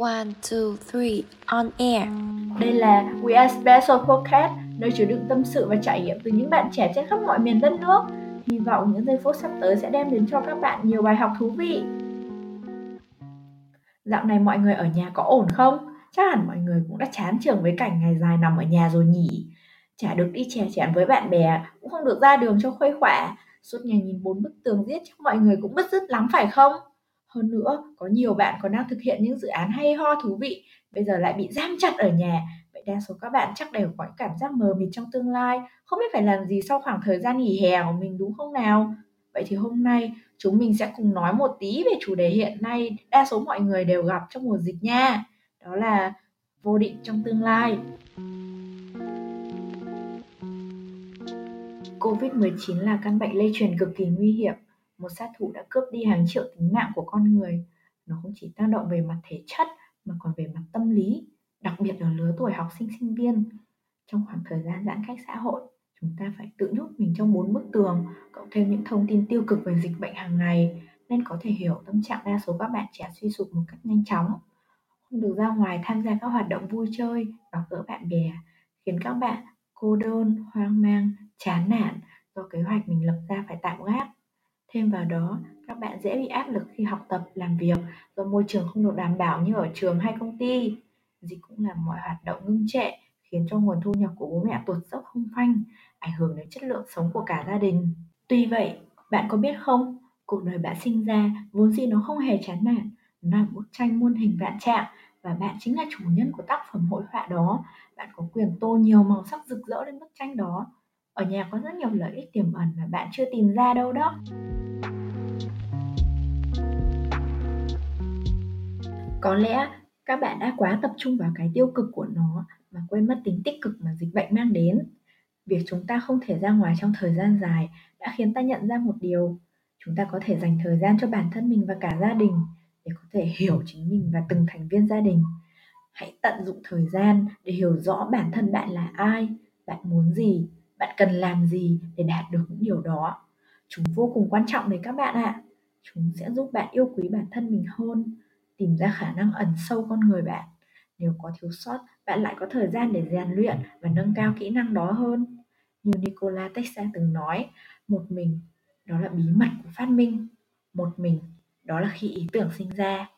One, two, three, on air. Đây là We Are Special Podcast, nơi chứa đựng tâm sự và trải nghiệm từ những bạn trẻ trên khắp mọi miền đất nước. Hy vọng những giây phút sắp tới sẽ đem đến cho các bạn nhiều bài học thú vị. Dạo này mọi người ở nhà có ổn không? Chắc hẳn mọi người cũng đã chán trường với cảnh ngày dài nằm ở nhà rồi nhỉ. Chả được đi chè chén với bạn bè, cũng không được ra đường cho khuây khỏa. Suốt ngày nhìn bốn bức tường giết chắc mọi người cũng bứt rứt lắm phải không? Hơn nữa, có nhiều bạn còn đang thực hiện những dự án hay ho thú vị, bây giờ lại bị giam chặt ở nhà. Vậy đa số các bạn chắc đều có cảm giác mờ mịt trong tương lai, không biết phải làm gì sau khoảng thời gian nghỉ hè của mình đúng không nào? Vậy thì hôm nay chúng mình sẽ cùng nói một tí về chủ đề hiện nay đa số mọi người đều gặp trong mùa dịch nha. Đó là vô định trong tương lai. Covid-19 là căn bệnh lây truyền cực kỳ nguy hiểm một sát thủ đã cướp đi hàng triệu tính mạng của con người. Nó không chỉ tác động về mặt thể chất mà còn về mặt tâm lý, đặc biệt ở lứa tuổi học sinh sinh viên. Trong khoảng thời gian giãn cách xã hội, chúng ta phải tự nhốt mình trong bốn bức tường, cộng thêm những thông tin tiêu cực về dịch bệnh hàng ngày, nên có thể hiểu tâm trạng đa số các bạn trẻ suy sụp một cách nhanh chóng. Không được ra ngoài tham gia các hoạt động vui chơi, gặp gỡ bạn bè, khiến các bạn cô đơn, hoang mang, chán nản do kế hoạch mình lập ra phải tạm gác. Thêm vào đó, các bạn dễ bị áp lực khi học tập, làm việc do môi trường không được đảm bảo như ở trường hay công ty. Dịch cũng làm mọi hoạt động ngưng trệ, khiến cho nguồn thu nhập của bố mẹ tụt dốc không phanh, ảnh hưởng đến chất lượng sống của cả gia đình. Tuy vậy, bạn có biết không, cuộc đời bạn sinh ra vốn dĩ nó không hề chán nản, nó là bức tranh muôn hình vạn trạng và bạn chính là chủ nhân của tác phẩm hội họa đó. Bạn có quyền tô nhiều màu sắc rực rỡ lên bức tranh đó. Ở nhà có rất nhiều lợi ích tiềm ẩn mà bạn chưa tìm ra đâu đó. Có lẽ các bạn đã quá tập trung vào cái tiêu cực của nó mà quên mất tính tích cực mà dịch bệnh mang đến. Việc chúng ta không thể ra ngoài trong thời gian dài đã khiến ta nhận ra một điều. Chúng ta có thể dành thời gian cho bản thân mình và cả gia đình để có thể hiểu chính mình và từng thành viên gia đình. Hãy tận dụng thời gian để hiểu rõ bản thân bạn là ai, bạn muốn gì, bạn cần làm gì để đạt được những điều đó. Chúng vô cùng quan trọng đấy các bạn ạ. À. Chúng sẽ giúp bạn yêu quý bản thân mình hơn, tìm ra khả năng ẩn sâu con người bạn. Nếu có thiếu sót, bạn lại có thời gian để rèn luyện và nâng cao kỹ năng đó hơn. Như Nikola Tesla từng nói, một mình đó là bí mật của phát minh. Một mình đó là khi ý tưởng sinh ra.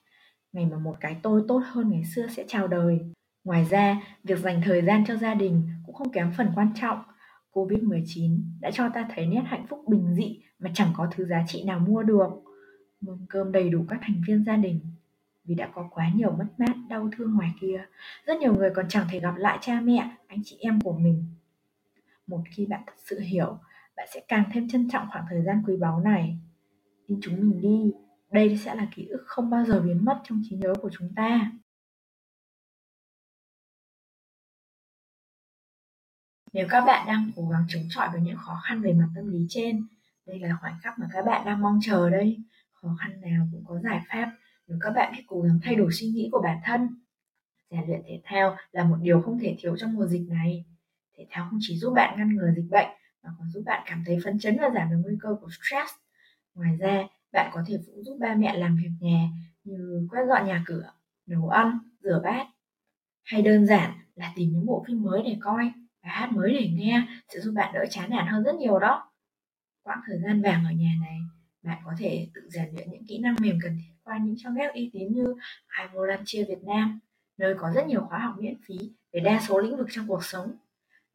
Ngày mà một cái tôi tốt hơn ngày xưa sẽ chào đời. Ngoài ra, việc dành thời gian cho gia đình cũng không kém phần quan trọng. Covid-19 đã cho ta thấy nét hạnh phúc bình dị mà chẳng có thứ giá trị nào mua được. Mâm cơm đầy đủ các thành viên gia đình, vì đã có quá nhiều mất mát, đau thương ngoài kia. Rất nhiều người còn chẳng thể gặp lại cha mẹ, anh chị em của mình. Một khi bạn thật sự hiểu, bạn sẽ càng thêm trân trọng khoảng thời gian quý báu này. Tin chúng mình đi, đây sẽ là ký ức không bao giờ biến mất trong trí nhớ của chúng ta. Nếu các bạn đang cố gắng chống chọi với những khó khăn về mặt tâm lý trên, đây là khoảnh khắc mà các bạn đang mong chờ đây. Khó khăn nào cũng có giải pháp nếu các bạn biết cố gắng thay đổi suy nghĩ của bản thân. Rèn luyện thể thao là một điều không thể thiếu trong mùa dịch này. Thể thao không chỉ giúp bạn ngăn ngừa dịch bệnh mà còn giúp bạn cảm thấy phấn chấn và giảm được nguy cơ của stress. Ngoài ra, bạn có thể phụ giúp ba mẹ làm việc nhà như quét dọn nhà cửa, nấu ăn, rửa bát. Hay đơn giản là tìm những bộ phim mới để coi và hát mới để nghe sẽ giúp bạn đỡ chán nản hơn rất nhiều đó. Quãng thời gian vàng ở nhà này, bạn có thể tự rèn luyện những kỹ năng mềm cần thiết qua những trang web uy tín như iVolunteer Việt Nam, nơi có rất nhiều khóa học miễn phí về đa số lĩnh vực trong cuộc sống.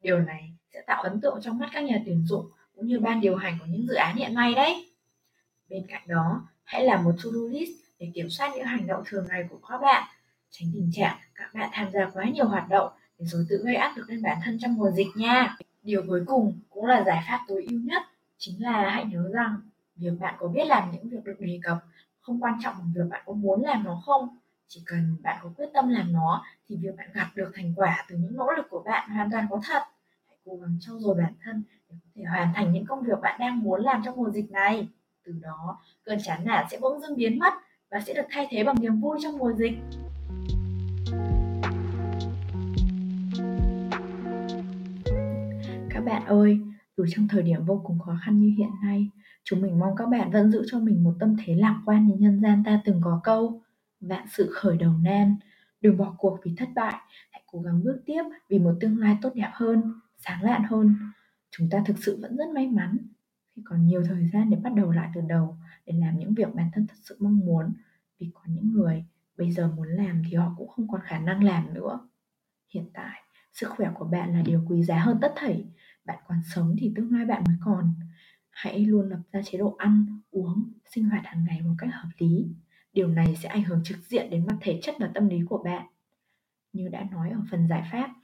Điều này sẽ tạo ấn tượng trong mắt các nhà tuyển dụng cũng như ban điều hành của những dự án hiện nay đấy. Bên cạnh đó, hãy làm một to-do list để kiểm soát những hành động thường ngày của các bạn, tránh tình trạng các bạn tham gia quá nhiều hoạt động để rồi tự gây áp lực lên bản thân trong mùa dịch nha. Điều cuối cùng cũng là giải pháp tối ưu nhất, chính là hãy nhớ rằng việc bạn có biết làm những việc được đề cập không quan trọng bằng việc bạn có muốn làm nó không. Chỉ cần bạn có quyết tâm làm nó thì việc bạn gặp được thành quả từ những nỗ lực của bạn hoàn toàn có thật. Hãy cố gắng trau dồi bản thân để có thể hoàn thành những công việc bạn đang muốn làm trong mùa dịch này. Từ đó, cơn chán nản sẽ bỗng dưng biến mất và sẽ được thay thế bằng niềm vui trong mùa dịch. Các bạn ơi, dù trong thời điểm vô cùng khó khăn như hiện nay, Chúng mình mong các bạn vẫn giữ cho mình một tâm thế lạc quan như nhân gian ta từng có câu, Vạn sự khởi đầu nan, đừng bỏ cuộc vì thất bại, hãy cố gắng bước tiếp vì một tương lai tốt đẹp hơn, sáng lạn hơn. Chúng ta thực sự vẫn rất may mắn khi còn nhiều thời gian để bắt đầu lại từ đầu, để làm những việc bản thân thật sự mong muốn. Vì có những người bây giờ muốn làm thì họ cũng không còn khả năng làm nữa. Hiện tại sức khỏe của bạn là điều quý giá hơn tất thảy. Bạn còn sống thì tương lai bạn mới còn. Hãy luôn lập ra chế độ ăn, uống, sinh hoạt hàng ngày một cách hợp lý. Điều này sẽ ảnh hưởng trực diện đến mặt thể chất và tâm lý của bạn. Như đã nói ở phần giải pháp,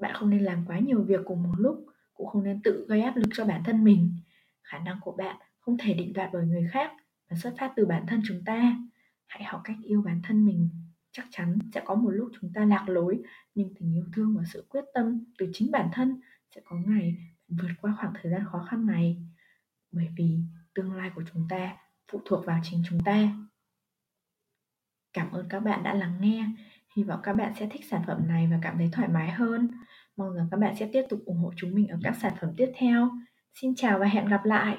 bạn không nên làm quá nhiều việc cùng một lúc, cũng không nên tự gây áp lực cho bản thân mình. Khả năng của bạn không thể định đoạt bởi người khác, mà xuất phát từ bản thân chúng ta. Hãy học cách yêu bản thân mình chắc chắn sẽ có một lúc chúng ta lạc lối, nhưng tình yêu thương và sự quyết tâm từ chính bản thân sẽ có ngày vượt qua khoảng thời gian khó khăn này. Bởi vì tương lai của chúng ta phụ thuộc vào chính chúng ta. Cảm ơn các bạn đã lắng nghe. Hy vọng các bạn sẽ thích sản phẩm này và cảm thấy thoải mái hơn. Mong rằng các bạn sẽ tiếp tục ủng hộ chúng mình ở các sản phẩm tiếp theo. Xin chào và hẹn gặp lại!